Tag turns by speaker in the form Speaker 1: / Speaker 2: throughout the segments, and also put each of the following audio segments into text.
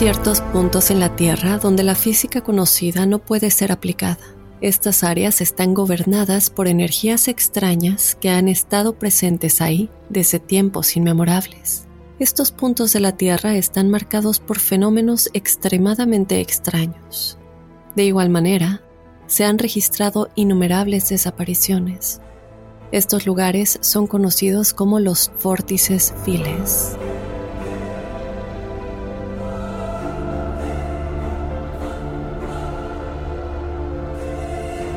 Speaker 1: Ciertos puntos en la Tierra donde la física conocida no puede ser aplicada. Estas áreas están gobernadas por energías extrañas que han estado presentes ahí desde tiempos inmemorables. Estos puntos de la Tierra están marcados por fenómenos extremadamente extraños. De igual manera, se han registrado innumerables desapariciones. Estos lugares son conocidos como los vórtices files.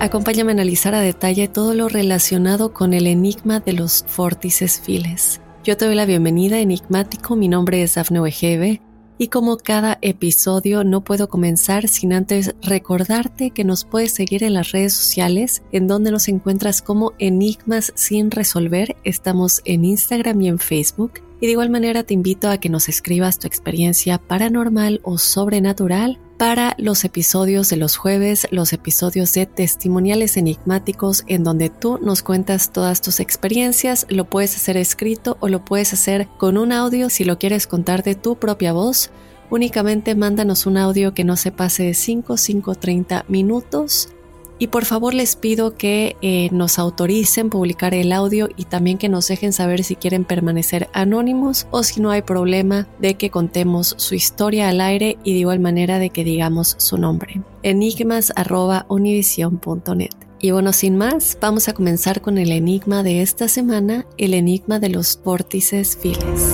Speaker 1: Acompáñame a analizar a detalle todo lo relacionado con el enigma de los vórtices files. Yo te doy la bienvenida, enigmático. Mi nombre es Dafne Wegebe y como cada episodio no puedo comenzar sin antes recordarte que nos puedes seguir en las redes sociales en donde nos encuentras como Enigmas sin resolver. Estamos en Instagram y en Facebook. Y de igual manera te invito a que nos escribas tu experiencia paranormal o sobrenatural para los episodios de los jueves, los episodios de testimoniales enigmáticos en donde tú nos cuentas todas tus experiencias. Lo puedes hacer escrito o lo puedes hacer con un audio si lo quieres contar de tu propia voz. Únicamente mándanos un audio que no se pase de 5, 5, 30 minutos. Y por favor les pido que eh, nos autoricen publicar el audio y también que nos dejen saber si quieren permanecer anónimos o si no hay problema de que contemos su historia al aire y de igual manera de que digamos su nombre. enigmas.univision.net. Y bueno, sin más, vamos a comenzar con el enigma de esta semana, el enigma de los vórtices files.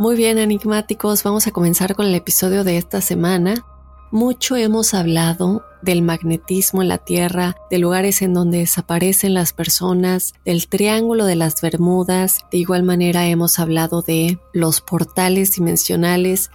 Speaker 1: Muy bien, enigmáticos, vamos a comenzar con el episodio de esta semana. Mucho hemos hablado del magnetismo en la Tierra, de lugares en donde desaparecen las personas, del Triángulo de las Bermudas, de igual manera hemos hablado de los portales dimensionales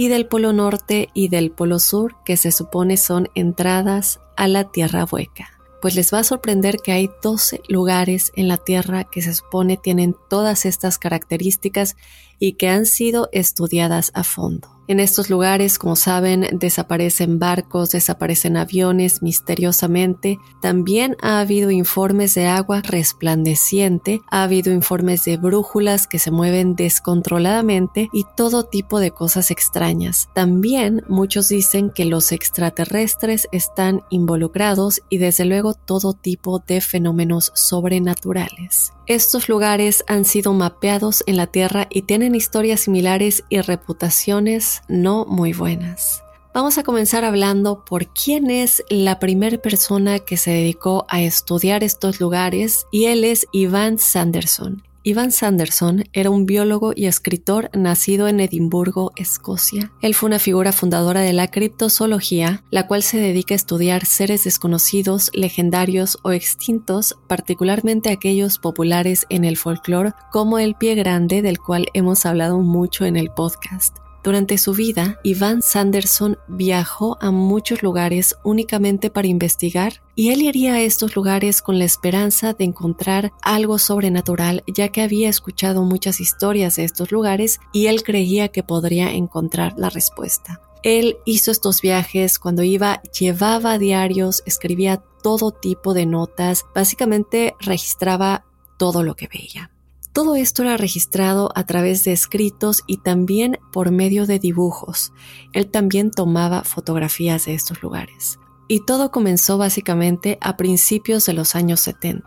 Speaker 1: y del Polo Norte y del Polo Sur, que se supone son entradas a la Tierra hueca. Pues les va a sorprender que hay 12 lugares en la Tierra que se supone tienen todas estas características y que han sido estudiadas a fondo. En estos lugares, como saben, desaparecen barcos, desaparecen aviones misteriosamente. También ha habido informes de agua resplandeciente, ha habido informes de brújulas que se mueven descontroladamente y todo tipo de cosas extrañas. También muchos dicen que los extraterrestres están involucrados y desde luego todo tipo de fenómenos sobrenaturales. Estos lugares han sido mapeados en la Tierra y tienen historias similares y reputaciones no muy buenas. Vamos a comenzar hablando por quién es la primera persona que se dedicó a estudiar estos lugares y él es Ivan Sanderson. Ivan Sanderson era un biólogo y escritor nacido en Edimburgo, Escocia. Él fue una figura fundadora de la criptozoología, la cual se dedica a estudiar seres desconocidos, legendarios o extintos, particularmente aquellos populares en el folclore, como el pie grande del cual hemos hablado mucho en el podcast. Durante su vida, Ivan Sanderson viajó a muchos lugares únicamente para investigar y él iría a estos lugares con la esperanza de encontrar algo sobrenatural ya que había escuchado muchas historias de estos lugares y él creía que podría encontrar la respuesta. Él hizo estos viajes cuando iba, llevaba diarios, escribía todo tipo de notas, básicamente registraba todo lo que veía. Todo esto era registrado a través de escritos y también por medio de dibujos. Él también tomaba fotografías de estos lugares. Y todo comenzó básicamente a principios de los años 70,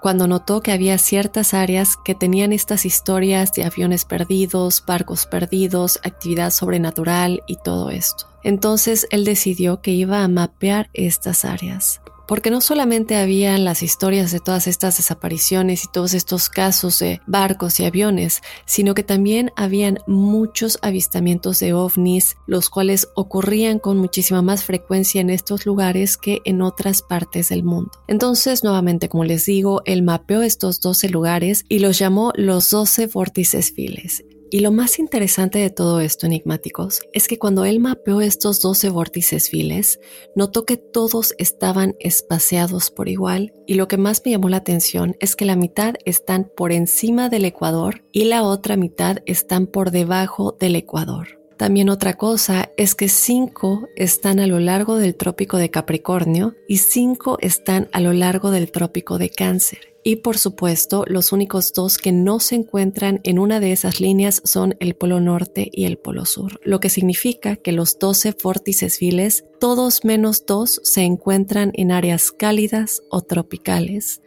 Speaker 1: cuando notó que había ciertas áreas que tenían estas historias de aviones perdidos, barcos perdidos, actividad sobrenatural y todo esto. Entonces él decidió que iba a mapear estas áreas porque no solamente habían las historias de todas estas desapariciones y todos estos casos de barcos y aviones, sino que también habían muchos avistamientos de ovnis, los cuales ocurrían con muchísima más frecuencia en estos lugares que en otras partes del mundo. Entonces, nuevamente, como les digo, él mapeó estos 12 lugares y los llamó los 12 vórtices files. Y lo más interesante de todo esto, enigmáticos, es que cuando él mapeó estos 12 vórtices files, notó que todos estaban espaciados por igual y lo que más me llamó la atención es que la mitad están por encima del ecuador y la otra mitad están por debajo del ecuador. También otra cosa es que cinco están a lo largo del trópico de Capricornio y cinco están a lo largo del trópico de Cáncer. Y por supuesto, los únicos dos que no se encuentran en una de esas líneas son el Polo Norte y el Polo Sur, lo que significa que los 12 vórtices files, todos menos dos, se encuentran en áreas cálidas o tropicales.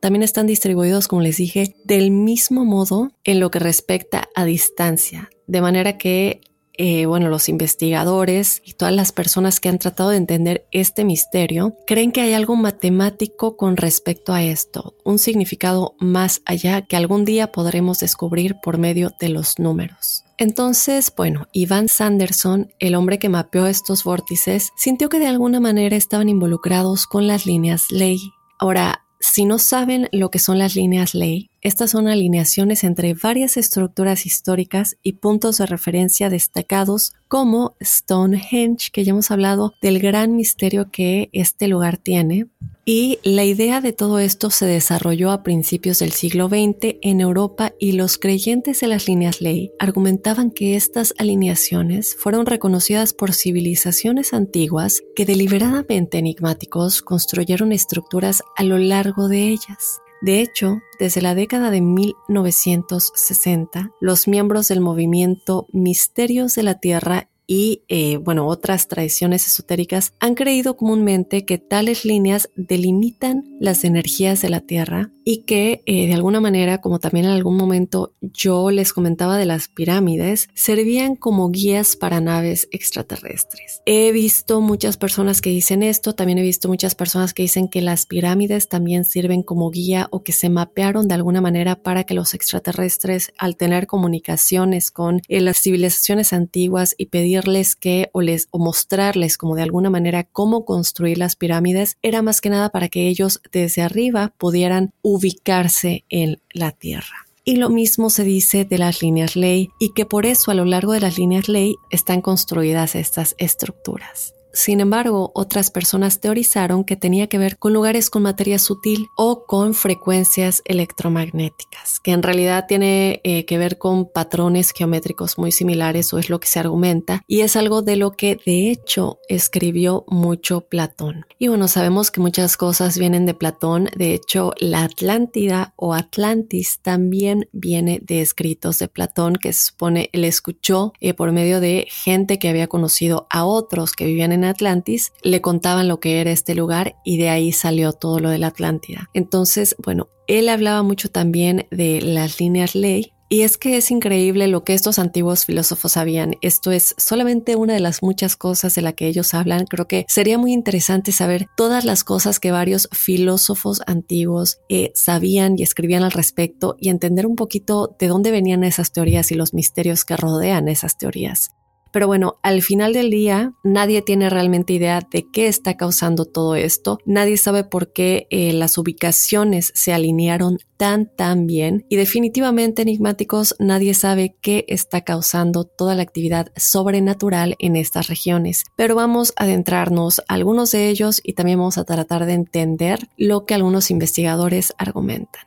Speaker 1: También están distribuidos, como les dije, del mismo modo en lo que respecta a distancia, de manera que eh, bueno, los investigadores y todas las personas que han tratado de entender este misterio creen que hay algo matemático con respecto a esto, un significado más allá que algún día podremos descubrir por medio de los números. Entonces, bueno, Ivan Sanderson, el hombre que mapeó estos vórtices, sintió que de alguna manera estaban involucrados con las líneas ley. Ahora, si no saben lo que son las líneas ley, estas son alineaciones entre varias estructuras históricas y puntos de referencia destacados como Stonehenge, que ya hemos hablado del gran misterio que este lugar tiene. Y la idea de todo esto se desarrolló a principios del siglo XX en Europa y los creyentes de las líneas ley argumentaban que estas alineaciones fueron reconocidas por civilizaciones antiguas que deliberadamente enigmáticos construyeron estructuras a lo largo de ellas. De hecho, desde la década de 1960, los miembros del movimiento Misterios de la Tierra y eh, bueno, otras tradiciones esotéricas han creído comúnmente que tales líneas delimitan las energías de la Tierra y que eh, de alguna manera, como también en algún momento yo les comentaba de las pirámides, servían como guías para naves extraterrestres. He visto muchas personas que dicen esto, también he visto muchas personas que dicen que las pirámides también sirven como guía o que se mapearon de alguna manera para que los extraterrestres al tener comunicaciones con eh, las civilizaciones antiguas y pedir que o les o mostrarles como de alguna manera cómo construir las pirámides era más que nada para que ellos desde arriba pudieran ubicarse en la tierra. Y lo mismo se dice de las líneas ley y que por eso a lo largo de las líneas ley están construidas estas estructuras. Sin embargo, otras personas teorizaron que tenía que ver con lugares con materia sutil o con frecuencias electromagnéticas, que en realidad tiene eh, que ver con patrones geométricos muy similares o es lo que se argumenta y es algo de lo que de hecho escribió mucho Platón. Y bueno, sabemos que muchas cosas vienen de Platón, de hecho la Atlántida o Atlantis también viene de escritos de Platón que se supone él escuchó eh, por medio de gente que había conocido a otros que vivían en Atlantis, le contaban lo que era este lugar y de ahí salió todo lo de la Atlántida. Entonces, bueno, él hablaba mucho también de las líneas ley, y es que es increíble lo que estos antiguos filósofos sabían. Esto es solamente una de las muchas cosas de la que ellos hablan. Creo que sería muy interesante saber todas las cosas que varios filósofos antiguos eh, sabían y escribían al respecto y entender un poquito de dónde venían esas teorías y los misterios que rodean esas teorías. Pero bueno, al final del día nadie tiene realmente idea de qué está causando todo esto. Nadie sabe por qué eh, las ubicaciones se alinearon tan tan bien y definitivamente enigmáticos nadie sabe qué está causando toda la actividad sobrenatural en estas regiones. Pero vamos a adentrarnos a algunos de ellos y también vamos a tratar de entender lo que algunos investigadores argumentan.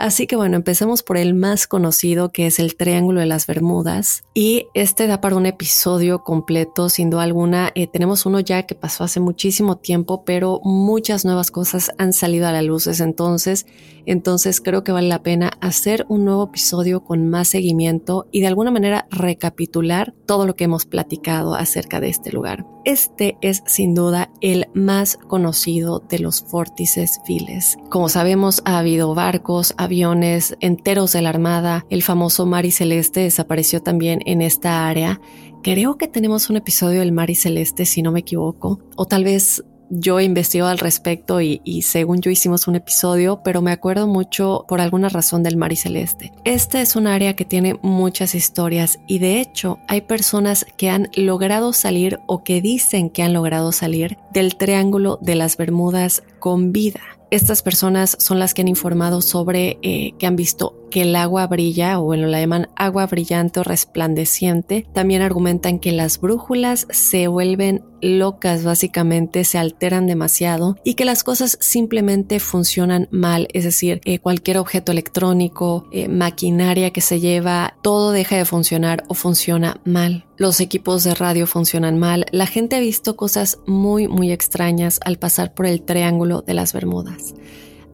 Speaker 1: Así que bueno, empecemos por el más conocido que es el Triángulo de las Bermudas y este da para un episodio completo, sin duda alguna. Eh, tenemos uno ya que pasó hace muchísimo tiempo, pero muchas nuevas cosas han salido a la luz desde entonces. Entonces creo que vale la pena hacer un nuevo episodio con más seguimiento y de alguna manera recapitular todo lo que hemos platicado acerca de este lugar. Este es sin duda el más conocido de los vórtices files. Como sabemos, ha habido barcos, aviones enteros de la Armada, el famoso Mari Celeste desapareció también en esta área. Creo que tenemos un episodio del Mari Celeste, si no me equivoco, o tal vez yo investigo al respecto y, según yo hicimos un episodio, pero me acuerdo mucho por alguna razón del Mar y Celeste. Esta es un área que tiene muchas historias y de hecho hay personas que han logrado salir o que dicen que han logrado salir del Triángulo de las Bermudas con vida. Estas personas son las que han informado sobre eh, que han visto que el agua brilla o bueno, la llaman agua brillante o resplandeciente. También argumentan que las brújulas se vuelven locas básicamente, se alteran demasiado y que las cosas simplemente funcionan mal, es decir, eh, cualquier objeto electrónico, eh, maquinaria que se lleva, todo deja de funcionar o funciona mal. Los equipos de radio funcionan mal. La gente ha visto cosas muy, muy extrañas al pasar por el triángulo de las Bermudas.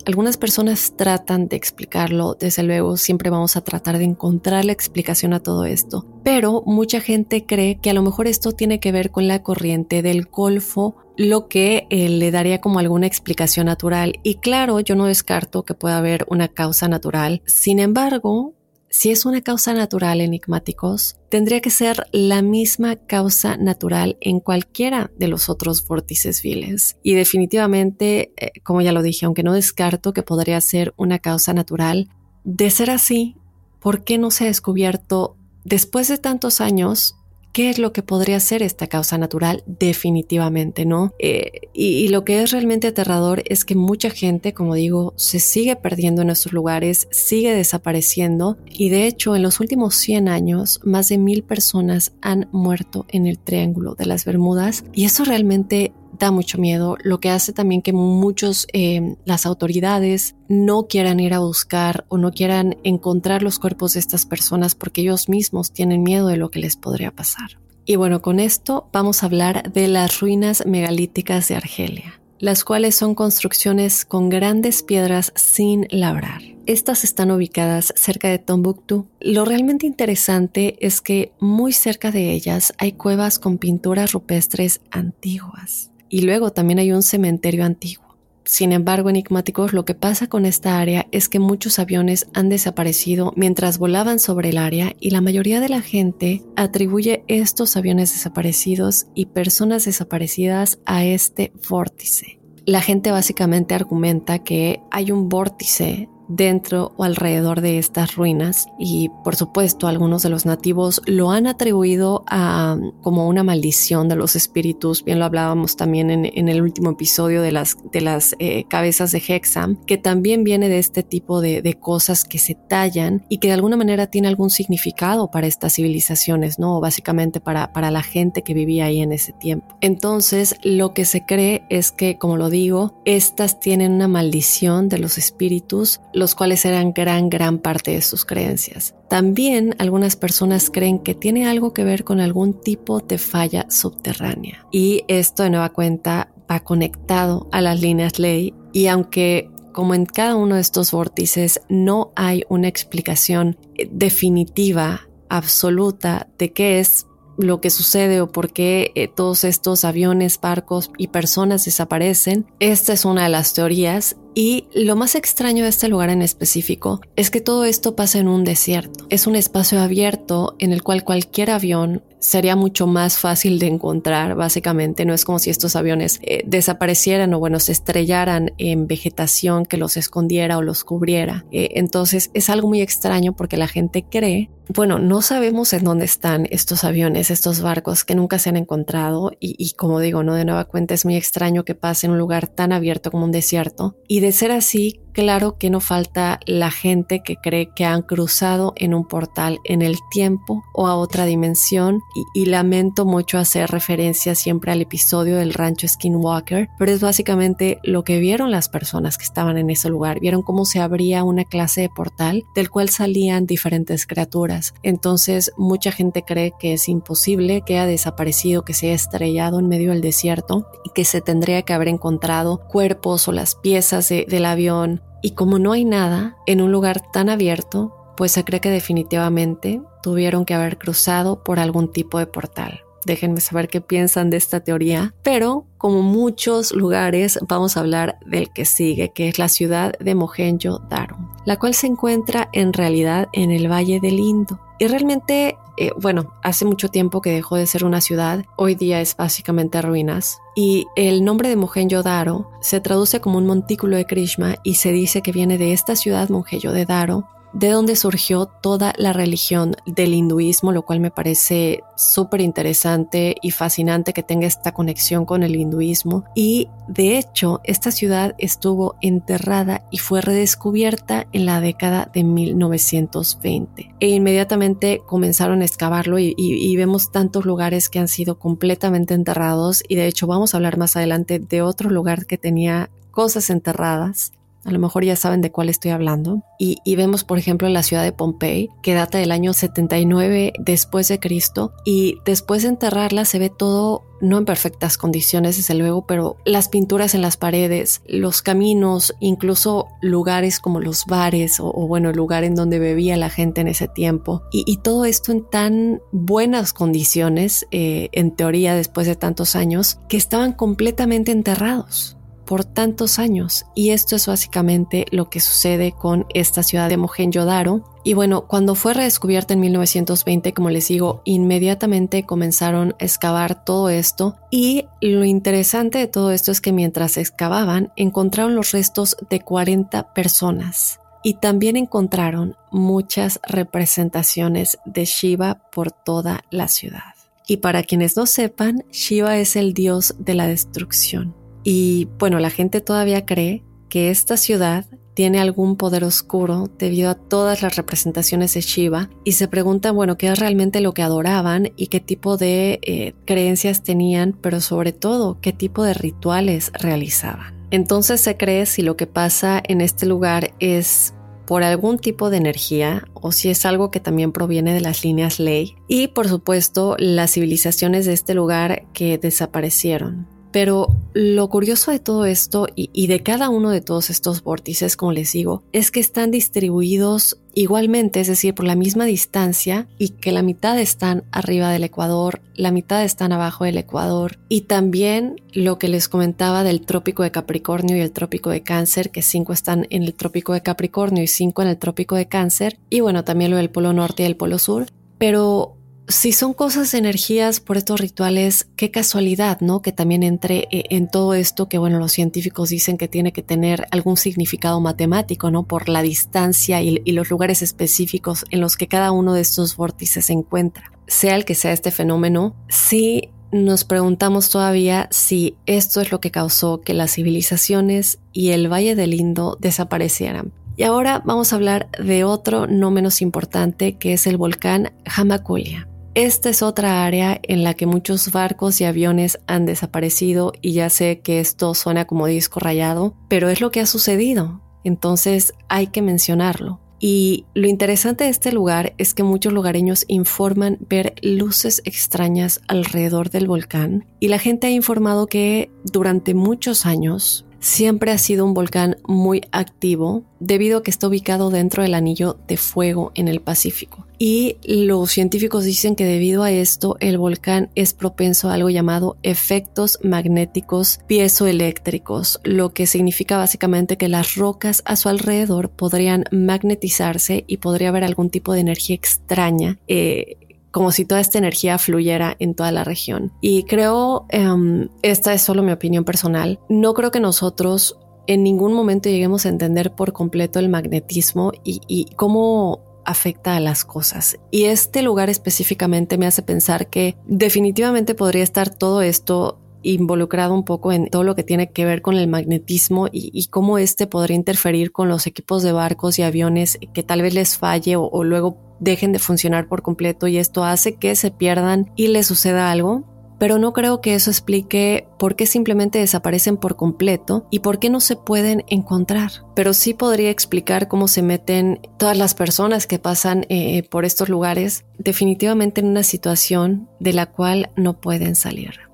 Speaker 1: Algunas personas tratan de explicarlo, desde luego siempre vamos a tratar de encontrar la explicación a todo esto, pero mucha gente cree que a lo mejor esto tiene que ver con la corriente del Golfo, lo que eh, le daría como alguna explicación natural. Y claro, yo no descarto que pueda haber una causa natural. Sin embargo, si es una causa natural enigmáticos, tendría que ser la misma causa natural en cualquiera de los otros vórtices viles. Y definitivamente, eh, como ya lo dije, aunque no descarto que podría ser una causa natural, de ser así, ¿por qué no se ha descubierto después de tantos años ¿Qué es lo que podría ser esta causa natural? Definitivamente no. Eh, y, lo que es realmente aterrador es que mucha gente, como digo, se sigue perdiendo en estos lugares, sigue desapareciendo y de hecho en los últimos 100 años más de mil personas han muerto en el Triángulo de las Bermudas y eso realmente da mucho miedo, lo que hace también que muchos, eh, las autoridades, no quieran ir a buscar o no quieran encontrar los cuerpos de estas personas porque ellos mismos tienen miedo de lo que les podría pasar. Y bueno, con esto vamos a hablar de las ruinas megalíticas de Argelia, las cuales son construcciones con grandes piedras sin labrar. Estas están ubicadas cerca de Tombuctú. Lo realmente interesante es que muy cerca de ellas hay cuevas con pinturas rupestres antiguas y luego también hay un cementerio antiguo. Sin embargo, enigmáticos, lo que pasa con esta área es que muchos aviones han desaparecido mientras volaban sobre el área y la mayoría de la gente atribuye estos aviones desaparecidos y personas desaparecidas a este vórtice. La gente básicamente argumenta que hay un vórtice dentro o alrededor de estas ruinas y por supuesto algunos de los nativos lo han atribuido a como una maldición de los espíritus, bien lo hablábamos también en, el último episodio de las, de las eh, cabezas de Hexam, que también viene de este tipo de, de, cosas que se tallan y que de alguna manera tiene algún significado para estas civilizaciones, ¿no? Básicamente para, para la gente que vivía ahí en ese tiempo. Entonces lo que se cree es que, como lo digo, estas tienen una maldición de los espíritus, los cuales eran gran, gran parte de sus creencias. También algunas personas creen que tiene algo que ver con algún tipo de falla subterránea. Y esto de nueva cuenta va conectado a las líneas ley y aunque como en cada uno de estos vórtices no hay una explicación definitiva, absoluta de qué es lo que sucede o por qué eh, todos estos aviones, barcos y personas desaparecen. Esta es una de las teorías y lo más extraño de este lugar en específico es que todo esto pasa en un desierto. Es un espacio abierto en el cual cualquier avión sería mucho más fácil de encontrar, básicamente. No es como si estos aviones eh, desaparecieran o, bueno, se estrellaran en vegetación que los escondiera o los cubriera. Eh, entonces es algo muy extraño porque la gente cree, bueno, no sabemos en dónde están estos aviones, estos barcos que nunca se han encontrado y, y como digo, no de nueva cuenta es muy extraño que pase en un lugar tan abierto como un desierto. Y de ser así, claro que no falta la gente que cree que han cruzado en un portal en el tiempo o a otra dimensión y, lamento mucho hacer referencia siempre al episodio del rancho Skinwalker, pero es básicamente lo que vieron las personas que estaban en ese lugar, vieron cómo se abría una clase de portal del cual salían diferentes criaturas. Entonces mucha gente cree que es imposible que haya desaparecido, que se haya estrellado en medio del desierto y que se tendría que haber encontrado cuerpos o las piezas del avión y como no hay nada en un lugar tan abierto, pues se cree que definitivamente tuvieron que haber cruzado por algún tipo de portal. Déjenme saber qué piensan de esta teoría, pero como muchos lugares vamos a hablar del que sigue, que es la ciudad de Mohenjo-Daro, la cual se encuentra en realidad en el Valle del Indo. Y realmente eh, bueno, hace mucho tiempo que dejó de ser una ciudad, hoy día es básicamente ruinas. Y el nombre de Mohenjo-Daro se traduce como un montículo de Krishna y se dice que viene de esta ciudad Mohenjo-Daro de donde surgió toda la religión del hinduismo, lo cual me parece súper interesante y fascinante que tenga esta conexión con el hinduismo. Y de hecho, esta ciudad estuvo enterrada y fue redescubierta en la década de 1920. E inmediatamente comenzaron a excavarlo y, y vemos tantos lugares que han sido completamente enterrados y de hecho vamos a hablar más adelante de otro lugar que tenía cosas enterradas a lo mejor ya saben de cuál estoy hablando. Y, vemos, por ejemplo, la ciudad de Pompey, que data del año 79 después de Cristo. Y después de enterrarla se ve todo no en perfectas condiciones, desde luego, pero las pinturas en las paredes, los caminos, incluso lugares como los bares o, bueno, el lugar en donde bebía la gente en ese tiempo. Y, todo esto en tan buenas condiciones, eh, en teoría, después de tantos años, que estaban completamente enterrados por tantos años y esto es básicamente lo que sucede con esta ciudad de Mohenjo-Daro. Y bueno, cuando fue redescubierta en 1920, como les digo, inmediatamente comenzaron a excavar todo esto y lo interesante de todo esto es que mientras excavaban encontraron los restos de 40 personas y también encontraron muchas representaciones de Shiva por toda la ciudad. Y para quienes no sepan, Shiva es el dios de la destrucción. Y bueno, la gente todavía cree que esta ciudad tiene algún poder oscuro debido a todas las representaciones de Shiva y se preguntan, bueno, qué es realmente lo que adoraban y qué tipo de eh, creencias tenían, pero sobre todo qué tipo de rituales realizaban. Entonces se cree si lo que pasa en este lugar es por algún tipo de energía o si es algo que también proviene de las líneas ley y por supuesto las civilizaciones de este lugar que desaparecieron. Pero lo curioso de todo esto y, de cada uno de todos estos vórtices, como les digo, es que están distribuidos igualmente, es decir, por la misma distancia y que la mitad están arriba del Ecuador, la mitad están abajo del Ecuador. Y también lo que les comentaba del trópico de Capricornio y el trópico de Cáncer, que cinco están en el trópico de Capricornio y cinco en el trópico de Cáncer y bueno, también lo del Polo Norte y el Polo Sur, pero si son cosas, energías por estos rituales, qué casualidad, ¿no? Que también entre eh, en todo esto que, bueno, los científicos dicen que tiene que tener algún significado matemático, ¿no? Por la distancia y, y los lugares específicos en los que cada uno de estos vórtices se encuentra. Sea el que sea este fenómeno, sí nos preguntamos todavía si esto es lo que causó que las civilizaciones y el Valle del Indo desaparecieran. Y ahora vamos a hablar de otro no menos importante que es el volcán Hamakulia. Esta es otra área en la que muchos barcos y aviones han desaparecido y ya sé que esto suena como disco rayado, pero es lo que ha sucedido, entonces hay que mencionarlo. Y lo interesante de este lugar es que muchos lugareños informan ver luces extrañas alrededor del volcán y la gente ha informado que durante muchos años siempre ha sido un volcán muy activo debido a que está ubicado dentro del anillo de fuego en el Pacífico. Y los científicos dicen que debido a esto el volcán es propenso a algo llamado efectos magnéticos piezoeléctricos, lo que significa básicamente que las rocas a su alrededor podrían magnetizarse y podría haber algún tipo de energía extraña eh, como si toda esta energía fluyera en toda la región. Y creo, um, esta es solo mi opinión personal, no creo que nosotros en ningún momento lleguemos a entender por completo el magnetismo y cómo afecta a las cosas. Y este lugar específicamente me hace pensar que definitivamente podría estar todo esto involucrado un poco en todo lo que tiene que ver con el magnetismo y, cómo este podría interferir con los equipos de barcos y aviones que tal vez les falle o, luego dejen de funcionar por completo y esto hace que se pierdan y les suceda algo pero no creo que eso explique por qué simplemente desaparecen por completo y por qué no se pueden encontrar. Pero sí podría explicar cómo se meten todas las personas que pasan eh, por estos lugares definitivamente en una situación de la cual no pueden salir.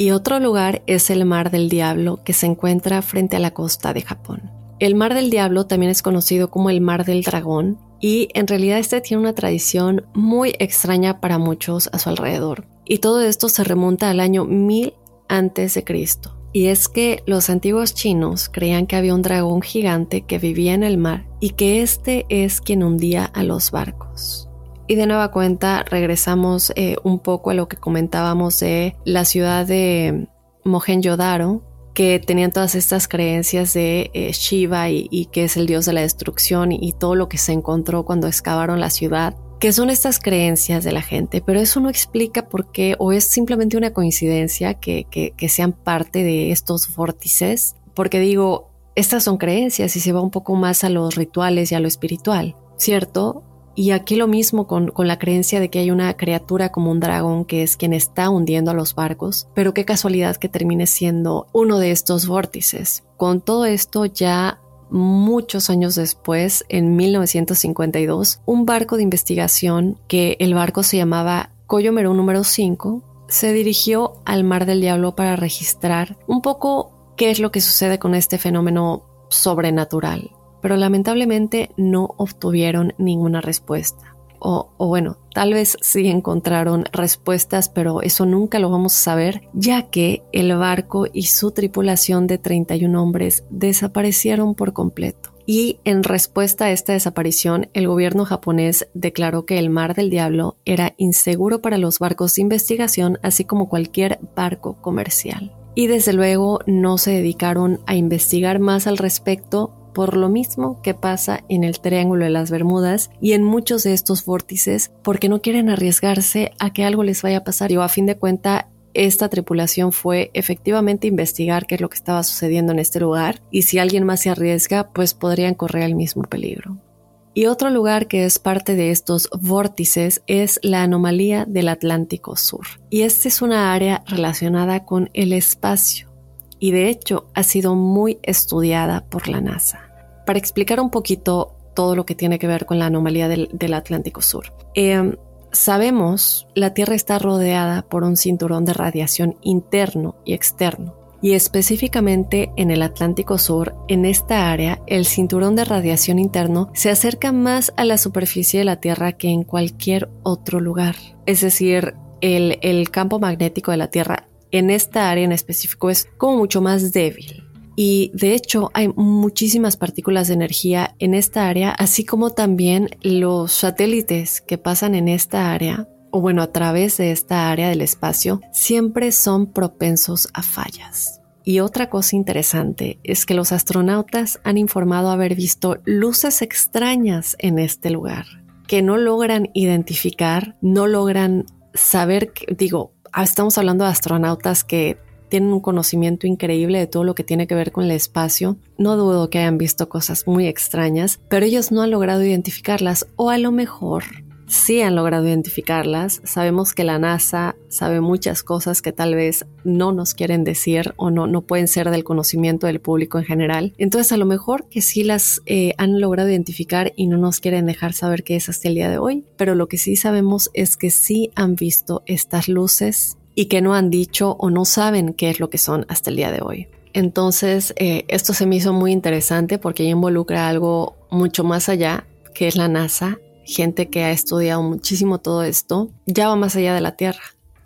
Speaker 1: Y otro lugar es el Mar del Diablo que se encuentra frente a la costa de Japón. El Mar del Diablo también es conocido como el Mar del Dragón y en realidad este tiene una tradición muy extraña para muchos a su alrededor. Y todo esto se remonta al año 1000 antes de Cristo. Y es que los antiguos chinos creían que había un dragón gigante que vivía en el mar y que este es quien hundía a los barcos. Y de nueva cuenta regresamos eh, un poco a lo que comentábamos de la ciudad de Mohenjo-Daro, que tenían todas estas creencias de eh, Shiva y, que es el dios de la destrucción y, todo lo que se encontró cuando excavaron la ciudad, que son estas creencias de la gente, pero eso no explica por qué o es simplemente una coincidencia que, que sean parte de estos vórtices, porque digo, estas son creencias y se va un poco más a los rituales y a lo espiritual, ¿cierto? Y aquí lo mismo con, la creencia de que hay una criatura como un dragón que es quien está hundiendo a los barcos, pero qué casualidad que termine siendo uno de estos vórtices. Con todo esto ya muchos años después, en 1952, un barco de investigación que el barco se llamaba Coyomerú número 5 se dirigió al Mar del Diablo para registrar un poco qué es lo que sucede con este fenómeno sobrenatural pero lamentablemente no obtuvieron ninguna respuesta. O, bueno, tal vez sí encontraron respuestas, pero eso nunca lo vamos a saber, ya que el barco y su tripulación de 31 hombres desaparecieron por completo. Y en respuesta a esta desaparición, el gobierno japonés declaró que el Mar del Diablo era inseguro para los barcos de investigación, así como cualquier barco comercial. Y desde luego no se dedicaron a investigar más al respecto por lo mismo que pasa en el Triángulo de las Bermudas y en muchos de estos vórtices, porque no quieren arriesgarse a que algo les vaya a pasar. Y a fin de cuenta, esta tripulación fue efectivamente investigar qué es lo que estaba sucediendo en este lugar y si alguien más se arriesga, pues podrían correr el mismo peligro. Y otro lugar que es parte de estos vórtices es la anomalía del Atlántico Sur. Y esta es una área relacionada con el espacio y de hecho ha sido muy estudiada por la NASA. Para explicar un poquito todo lo que tiene que ver con la anomalía del, Atlántico Sur. Em, sabemos, la Tierra está rodeada por un cinturón de radiación interno y externo. Y específicamente en el Atlántico Sur, en esta área, el cinturón de radiación interno se acerca más a la superficie de la Tierra que en cualquier otro lugar. Es decir, el campo magnético de la Tierra en esta área en específico es como mucho más débil. Y de hecho hay muchísimas partículas de energía en esta área, así como también los satélites que pasan en esta área o bueno, a través de esta área del espacio, siempre son propensos a fallas. Y otra cosa interesante es que los astronautas han informado haber visto luces extrañas en este lugar, que no logran identificar, no logran saber, digo, estamos hablando de astronautas que tienen un conocimiento increíble de todo lo que tiene que ver con el espacio. No dudo que hayan visto cosas muy extrañas, pero ellos no han logrado identificarlas o a lo mejor sí han logrado identificarlas. Sabemos que la NASA sabe muchas cosas que tal vez no nos quieren decir o no, no pueden ser del conocimiento del público en general. Entonces a lo mejor que sí las eh, han logrado identificar y no nos quieren dejar saber qué es hasta el día de hoy, pero lo que sí sabemos es que sí han visto estas luces y que no han dicho o no saben qué es lo que son hasta el día de hoy. Entonces, eh, esto se me hizo muy interesante porque involucra algo mucho más allá, que es la NASA, gente que ha estudiado muchísimo todo esto, ya va más allá de la Tierra.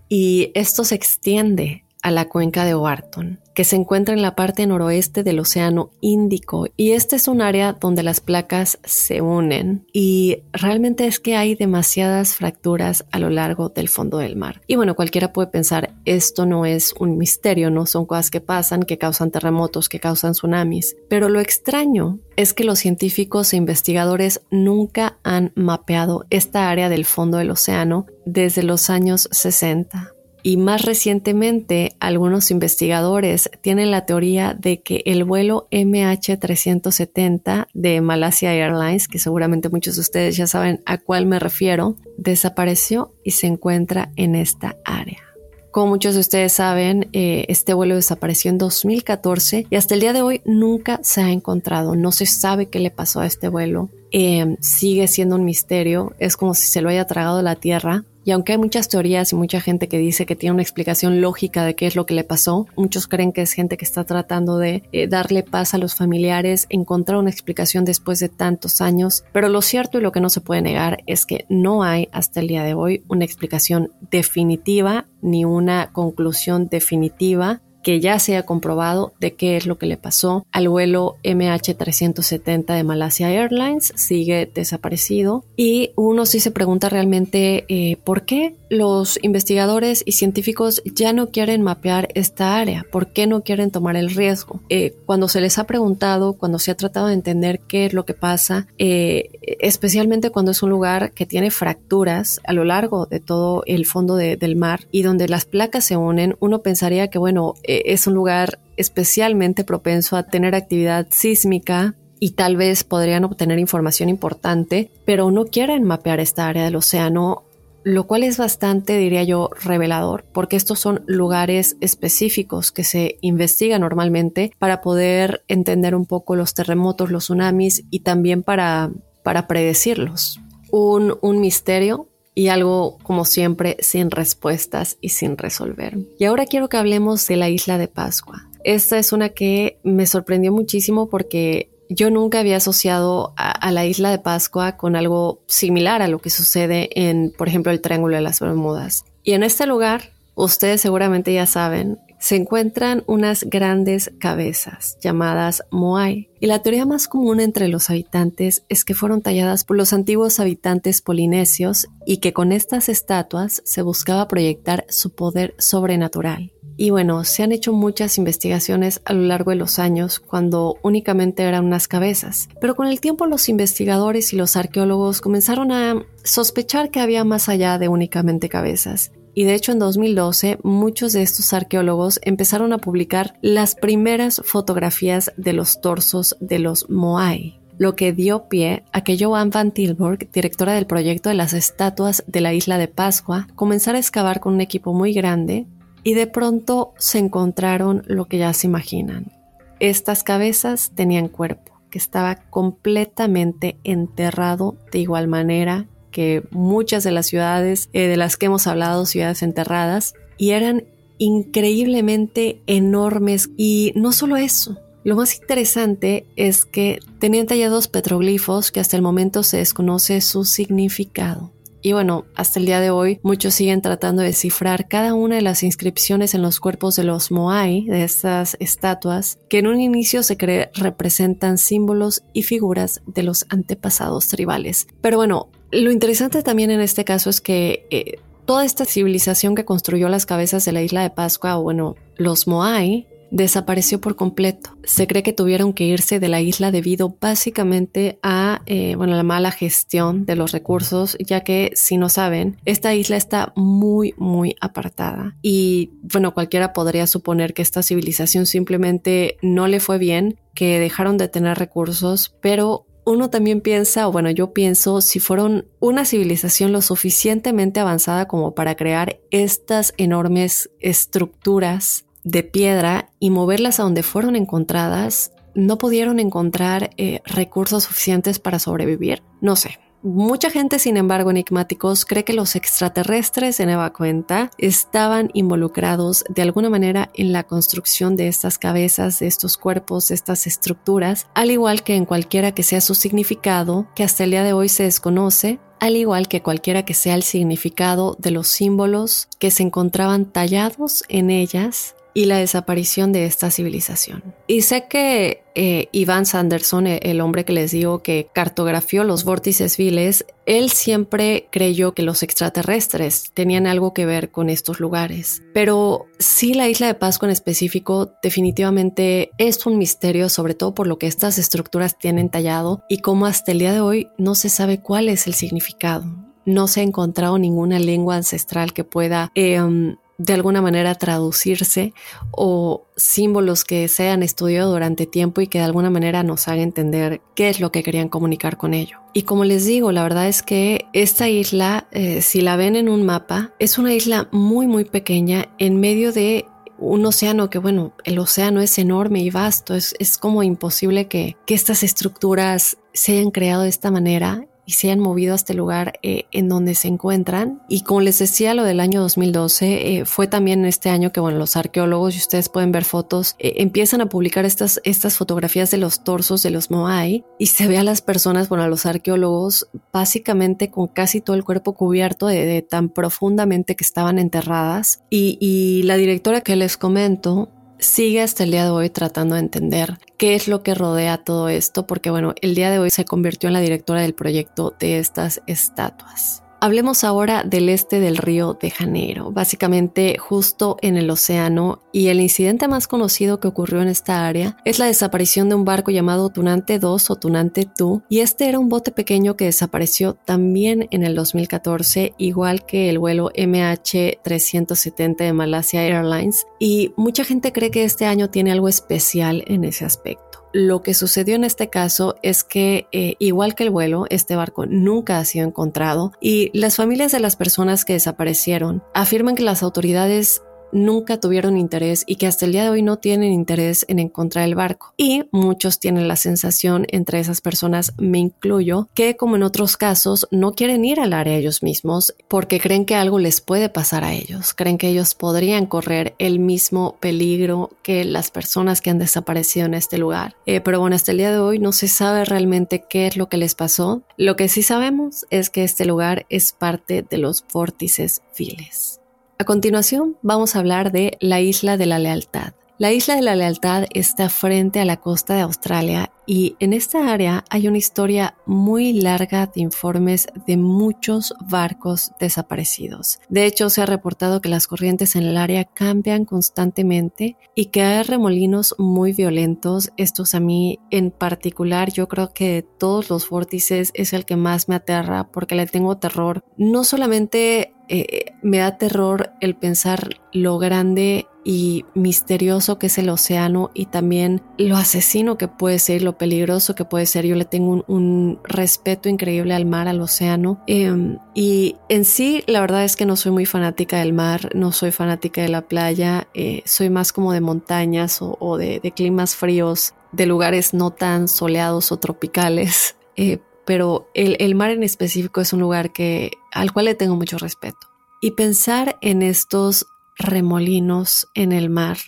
Speaker 1: Y esto se extiende a la cuenca de Wharton que se encuentra en la parte noroeste del Océano Índico y este es un área donde las placas se unen y realmente es que hay demasiadas fracturas a lo largo del fondo del mar. Y bueno, cualquiera puede pensar, esto no es un misterio, no son cosas que pasan, que causan terremotos, que causan tsunamis, pero lo extraño es que los científicos e investigadores nunca han mapeado esta área del fondo del océano desde los años 60. Y más recientemente, algunos investigadores tienen la teoría de que el vuelo MH370 de Malaysia Airlines, que seguramente muchos de ustedes ya saben a cuál me refiero, desapareció y se encuentra en esta área. Como muchos de ustedes saben, eh, este vuelo desapareció en 2014 y hasta el día de hoy nunca se ha encontrado. No se sabe qué le pasó a este vuelo. Eh, sigue siendo un misterio. Es como si se lo haya tragado la tierra. Y aunque hay muchas teorías y mucha gente que dice que tiene una explicación lógica de qué es lo que le pasó, muchos creen que es gente que está tratando de eh, darle paz a los familiares, encontrar una explicación después de tantos años. Pero lo cierto y lo que no se puede negar es que no hay hasta el día de hoy una explicación definitiva ni una conclusión definitiva que ya se ha comprobado de qué es lo que le pasó al vuelo MH370 de Malaysia Airlines, sigue desaparecido y uno sí se pregunta realmente eh, por qué los investigadores y científicos ya no quieren mapear esta área, por qué no quieren tomar el riesgo. Eh, cuando se les ha preguntado, cuando se ha tratado de entender qué es lo que pasa, eh, especialmente cuando es un lugar que tiene fracturas a lo largo de todo el fondo del mar y donde las placas se unen, uno pensaría que bueno, es un lugar especialmente propenso a tener actividad sísmica y tal vez podrían obtener información importante, pero no quieren mapear esta área del océano, lo cual es bastante, diría yo, revelador, porque estos son lugares específicos que se investigan normalmente para poder entender un poco los terremotos, los tsunamis y también para, para predecirlos. Un, un misterio y algo como siempre sin respuestas y sin resolver. Y ahora quiero que hablemos de la isla de Pascua. Esta es una que me sorprendió muchísimo porque yo nunca había asociado a, la isla de Pascua con algo similar a lo que sucede en, por ejemplo, el Triángulo de las Bermudas. Y en este lugar, ustedes seguramente ya saben, se encuentran unas grandes cabezas llamadas Moai. Y la teoría más común entre los habitantes es que fueron talladas por los antiguos habitantes polinesios y que con estas estatuas se buscaba proyectar su poder sobrenatural. Y bueno, se han hecho muchas investigaciones a lo largo de los años cuando únicamente eran unas cabezas, pero con el tiempo los investigadores y los arqueólogos comenzaron a sospechar que había más allá de únicamente cabezas y de hecho en 2012 muchos de estos arqueólogos empezaron a publicar las primeras fotografías de los torsos de los Moai, lo que dio pie a que Joan van Tilburg, directora del proyecto de las estatuas de la isla de Pascua, comenzara a excavar con un equipo muy grande y de pronto se encontraron lo que ya se imaginan. Estas cabezas tenían cuerpo, que estaba completamente enterrado de igual manera que muchas de las ciudades eh, de las que hemos hablado, ciudades enterradas, y eran increíblemente enormes. Y no solo eso, lo más interesante es que tenían tallados petroglifos que hasta el momento se desconoce su significado. Y bueno, hasta el día de hoy muchos siguen tratando de descifrar cada una de las inscripciones en los cuerpos de los Moai, de estas estatuas, que en un inicio se cree representan símbolos y figuras de los antepasados tribales. Pero bueno, lo interesante también en este caso es que eh, toda esta civilización que construyó las cabezas de la isla de Pascua, o bueno, los Moai, desapareció por completo. Se cree que tuvieron que irse de la isla debido básicamente a eh, bueno, la mala gestión de los recursos, ya que si no saben, esta isla está muy, muy apartada. Y bueno, cualquiera podría suponer que esta civilización simplemente no le fue bien, que dejaron de tener recursos, pero uno también piensa, o bueno, yo pienso, si fueron una civilización lo suficientemente avanzada como para crear estas enormes estructuras de piedra y moverlas a donde fueron encontradas, no pudieron encontrar eh, recursos suficientes para sobrevivir. No sé, Mucha gente, sin embargo, enigmáticos, cree que los extraterrestres de nueva cuenta estaban involucrados de alguna manera en la construcción de estas cabezas, de estos cuerpos, de estas estructuras, al igual que en cualquiera que sea su significado, que hasta el día de hoy se desconoce, al igual que cualquiera que sea el significado de los símbolos que se encontraban tallados en ellas y la desaparición de esta civilización. Y sé que eh, Ivan Sanderson, e-, el hombre que les digo que cartografió los vórtices viles, él siempre creyó que los extraterrestres tenían algo que ver con estos lugares. Pero sí la isla de Pascua en específico definitivamente es un misterio, sobre todo por lo que estas estructuras tienen tallado y cómo hasta el día de hoy no se sabe cuál es el significado. No se ha encontrado ninguna lengua ancestral que pueda em, de alguna manera traducirse o símbolos que se hayan estudiado durante tiempo y que de alguna manera nos haga entender qué es lo que querían comunicar con ello. Y como les digo, la verdad es que esta isla, eh, si la ven en un mapa, es una isla muy muy pequeña en medio de un océano que, bueno, el océano es enorme y vasto, es, es como imposible que, que estas estructuras se hayan creado de esta manera y se han movido a este lugar eh, en donde se encuentran. Y como les decía, lo del año 2012 eh, fue también este año que, bueno, los arqueólogos, y ustedes pueden ver fotos, eh, empiezan a publicar estas, estas fotografías de los torsos de los Moai y se ve a las personas, bueno, a los arqueólogos, básicamente con casi todo el cuerpo cubierto de, tan profundamente que estaban enterradas. Y, y la directora que les comento, sigue hasta el día de hoy tratando de entender qué es lo que rodea todo esto, porque bueno, el día de hoy se convirtió en la directora del proyecto de estas estatuas. Hablemos ahora del este del río de Janeiro, básicamente justo en el océano, y el incidente más conocido que ocurrió en esta área es la desaparición de un barco llamado Tunante 2 o Tunante 2, y este era un bote pequeño que desapareció también en el 2014, igual que el vuelo MH370 de Malaysia Airlines, y mucha gente cree que este año tiene algo especial en ese aspecto. Lo que sucedió en este caso es que, eh, igual que el vuelo, este barco nunca ha sido encontrado y las familias de las personas que desaparecieron afirman que las autoridades nunca tuvieron interés y que hasta el día de hoy no tienen interés en encontrar el barco. Y muchos tienen la sensación, entre esas personas me incluyo, que como en otros casos no quieren ir al área ellos mismos porque creen que algo les puede pasar a ellos, creen que ellos podrían correr el mismo peligro que las personas que han desaparecido en este lugar. Eh, pero bueno, hasta el día de hoy no se sabe realmente qué es lo que les pasó. Lo que sí sabemos es que este lugar es parte de los vórtices files. A continuación vamos a hablar de la Isla de la Lealtad. La Isla de la Lealtad está frente a la costa de Australia y en esta área hay una historia muy larga de informes de muchos barcos desaparecidos. De hecho, se ha reportado que las corrientes en el área cambian constantemente y que hay remolinos muy violentos. Estos a mí en particular, yo creo que de todos los vórtices es el que más me aterra porque le tengo terror. No solamente eh, me da terror el pensar lo grande y misterioso que es el océano y también lo asesino que puede ser, lo peligroso que puede ser. Yo le tengo un, respeto increíble al mar, al océano. Em, y en sí, la verdad es que no soy muy fanática del mar, no soy fanática de la playa, eh, soy más como de montañas o, de, climas fríos, de lugares no tan soleados o tropicales. Eh, pero el, el, mar en específico es un lugar que, al cual le tengo mucho respeto. Y pensar en estos remolinos en el mar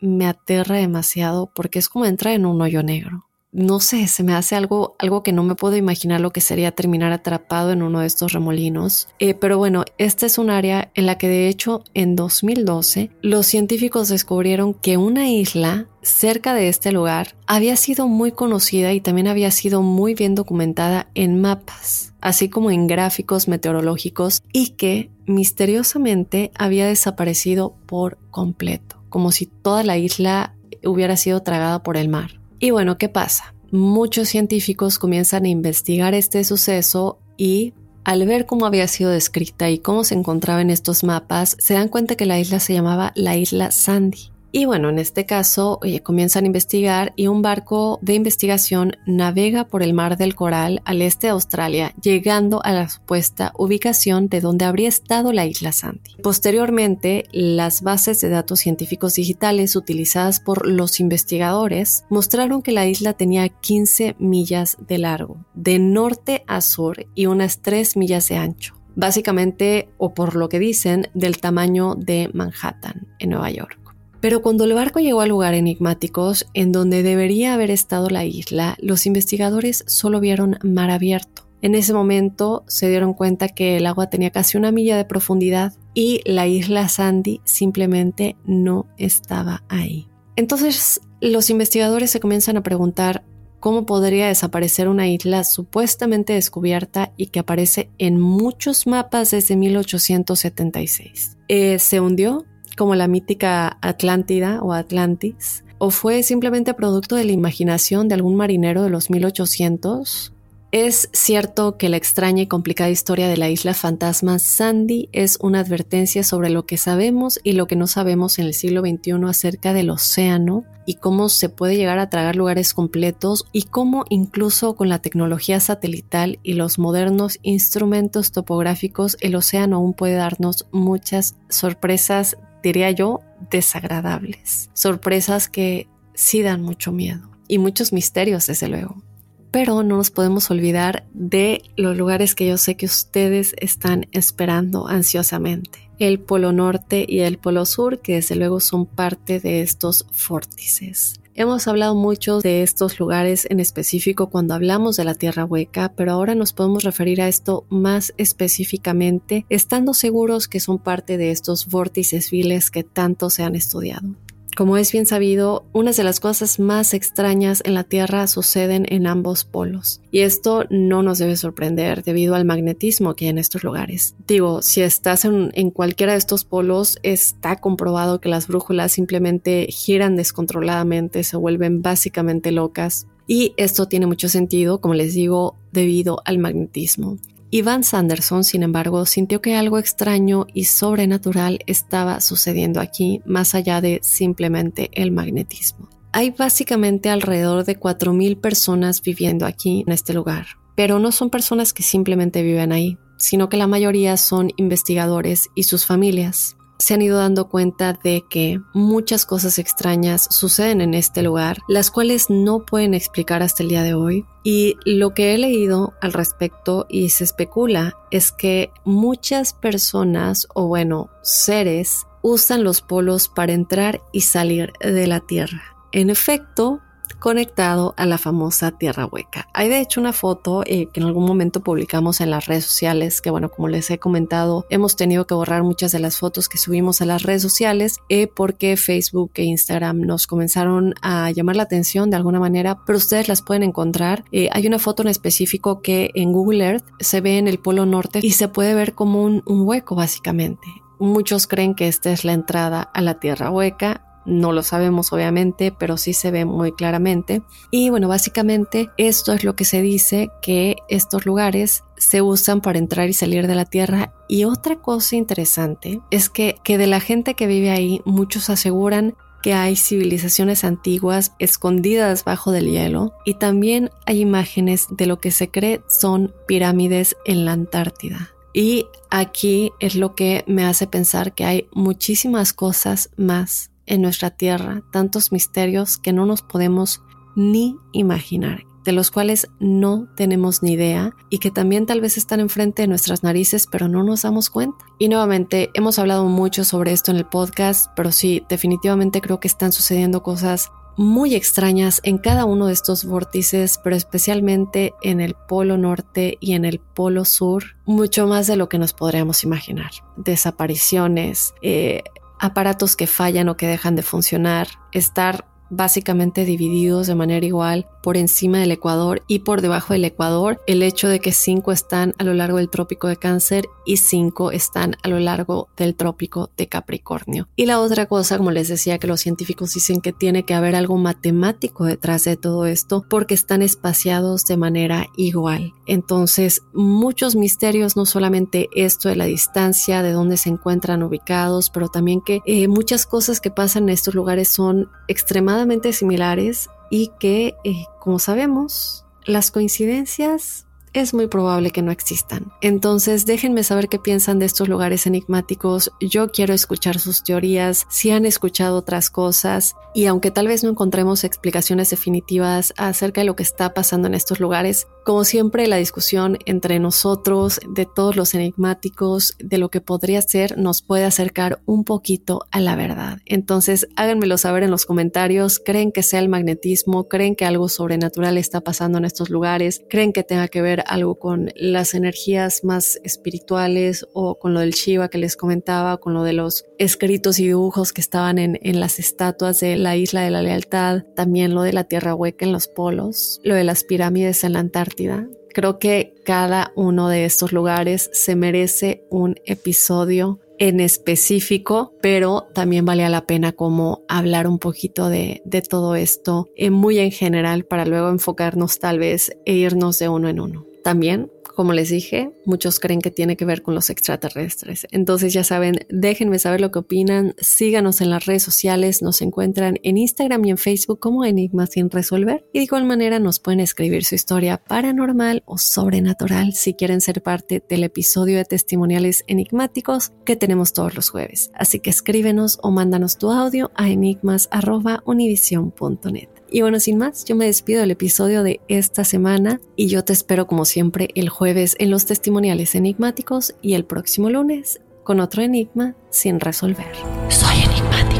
Speaker 1: me aterra demasiado porque es como entrar en un hoyo negro. No sé, se me hace algo, algo que no me puedo imaginar lo que sería terminar atrapado en uno de estos remolinos. Eh, pero bueno, esta es un área en la que de hecho en 2012 los científicos descubrieron que una isla cerca de este lugar había sido muy conocida y también había sido muy bien documentada en mapas, así como en gráficos meteorológicos y que misteriosamente había desaparecido por completo, como si toda la isla hubiera sido tragada por el mar. Y bueno, ¿qué pasa? Muchos científicos comienzan a investigar este suceso y al ver cómo había sido descrita y cómo se encontraba en estos mapas, se dan cuenta que la isla se llamaba la isla Sandy. Y bueno, en este caso oye, comienzan a investigar y un barco de investigación navega por el mar del Coral al este de Australia, llegando a la supuesta ubicación de donde habría estado la isla Sandy. Posteriormente, las bases de datos científicos digitales utilizadas por los investigadores mostraron que la isla tenía 15 millas de largo, de norte a sur y unas 3 millas de ancho básicamente, o por lo que dicen, del tamaño de Manhattan, en Nueva York. Pero cuando el barco llegó al lugar enigmáticos, en donde debería haber estado la isla, los investigadores solo vieron mar abierto. En ese momento se dieron cuenta que el agua tenía casi una milla de profundidad y la isla Sandy simplemente no estaba ahí. Entonces los investigadores se comienzan a preguntar cómo podría desaparecer una isla supuestamente descubierta y que aparece en muchos mapas desde 1876. Eh, ¿Se hundió? Como la mítica Atlántida o Atlantis? ¿O fue simplemente producto de la imaginación de algún marinero de los 1800? Es cierto que la extraña y complicada historia de la isla fantasma Sandy es una advertencia sobre lo que sabemos y lo que no sabemos en el siglo XXI acerca del océano y cómo se puede llegar a tragar lugares completos y cómo incluso con la tecnología satelital y los modernos instrumentos topográficos el océano aún puede darnos muchas sorpresas diría yo, desagradables. Sorpresas que sí dan mucho miedo y muchos misterios, desde luego. Pero no nos podemos olvidar de los lugares que yo sé que ustedes están esperando ansiosamente. El Polo Norte y el Polo Sur, que desde luego son parte de estos vórtices. Hemos hablado mucho de estos lugares en específico cuando hablamos de la Tierra Hueca, pero ahora nos podemos referir a esto más específicamente, estando seguros que son parte de estos vórtices viles que tanto se han estudiado. Como es bien sabido, unas de las cosas más extrañas en la Tierra suceden en ambos polos. Y esto no nos debe sorprender debido al magnetismo que hay en estos lugares. Digo, si estás en, cualquiera de estos polos, está comprobado que las brújulas simplemente giran descontroladamente, se vuelven básicamente locas. Y esto tiene mucho sentido, como les digo, debido al magnetismo. Ivan Sanderson, sin embargo, sintió que algo extraño y sobrenatural estaba sucediendo aquí, más allá de simplemente el magnetismo. Hay básicamente alrededor de 4.000 personas viviendo aquí en este lugar, pero no son personas que simplemente viven ahí, sino que la mayoría son investigadores y sus familias se han ido dando cuenta de que muchas cosas extrañas suceden en este lugar, las cuales no pueden explicar hasta el día de hoy. Y lo que he leído al respecto y se especula es que muchas personas o bueno, seres usan los polos para entrar y salir de la Tierra. En efecto, conectado a la famosa Tierra Hueca. Hay de hecho una foto eh, que en algún momento publicamos en las redes sociales, que bueno, como les he comentado, hemos tenido que borrar muchas de las fotos que subimos a las redes sociales eh, porque Facebook e Instagram nos comenzaron a llamar la atención de alguna manera, pero ustedes las pueden encontrar. Eh, hay una foto en específico que en Google Earth se ve en el polo norte y se puede ver como un, un hueco básicamente. Muchos creen que esta es la entrada a la Tierra Hueca no lo sabemos obviamente, pero sí se ve muy claramente. Y bueno, básicamente esto es lo que se dice que estos lugares se usan para entrar y salir de la Tierra. Y otra cosa interesante es que, que de la gente que vive ahí, muchos aseguran que hay civilizaciones antiguas escondidas bajo del hielo y también hay imágenes de lo que se cree son pirámides en la Antártida. Y aquí es lo que me hace pensar que hay muchísimas cosas más en nuestra tierra tantos misterios que no nos podemos ni imaginar, de los cuales no tenemos ni idea y que también tal vez están enfrente de nuestras narices, pero no nos damos cuenta. Y nuevamente, hemos hablado mucho sobre esto en el podcast, pero sí, definitivamente creo que están sucediendo cosas muy extrañas en cada uno de estos vórtices, pero especialmente en el polo norte y en el polo sur, mucho más de lo que nos podríamos imaginar. Desapariciones, eh, aparatos que fallan o que dejan de funcionar, estar básicamente divididos de manera igual por encima del Ecuador y por debajo del Ecuador, el hecho de que cinco están a lo largo del trópico de Cáncer y cinco están a lo largo del trópico de Capricornio. Y la otra cosa, como les decía, que los científicos dicen que tiene que haber algo matemático detrás de todo esto porque están espaciados de manera igual. Entonces, muchos misterios, no solamente esto de la distancia, de dónde se encuentran ubicados, pero también que eh, muchas cosas que pasan en estos lugares son extremadamente similares y que, eh, como sabemos, las coincidencias es muy probable que no existan. Entonces déjenme saber qué piensan de estos lugares enigmáticos. Yo quiero escuchar sus teorías, si han escuchado otras cosas y aunque tal vez no encontremos explicaciones definitivas acerca de lo que está pasando en estos lugares, como siempre la discusión entre nosotros, de todos los enigmáticos, de lo que podría ser, nos puede acercar un poquito a la verdad. Entonces háganmelo saber en los comentarios, ¿creen que sea el magnetismo? ¿Creen que algo sobrenatural está pasando en estos lugares? ¿Creen que tenga que ver algo con las energías más espirituales o con lo del Shiva que les comentaba, con lo de los escritos y dibujos que estaban en, en las estatuas de la isla de la lealtad, también lo de la tierra hueca en los polos, lo de las pirámides en la Antártida. Creo que cada uno de estos lugares se merece un episodio en específico, pero también valía la pena como hablar un poquito de, de todo esto eh, muy en general para luego enfocarnos tal vez e irnos de uno en uno. También como les dije, muchos creen que tiene que ver con los extraterrestres. Entonces ya saben, déjenme saber lo que opinan, síganos en las redes sociales, nos encuentran en Instagram y en Facebook como Enigmas sin resolver y de igual manera nos pueden escribir su historia paranormal o sobrenatural si quieren ser parte del episodio de testimoniales enigmáticos que tenemos todos los jueves. Así que escríbenos o mándanos tu audio a enigmas.univision.net. Y bueno, sin más, yo me despido del episodio de esta semana y yo te espero como siempre el jueves en los testimoniales enigmáticos y el próximo lunes con otro enigma sin resolver. Soy enigmático.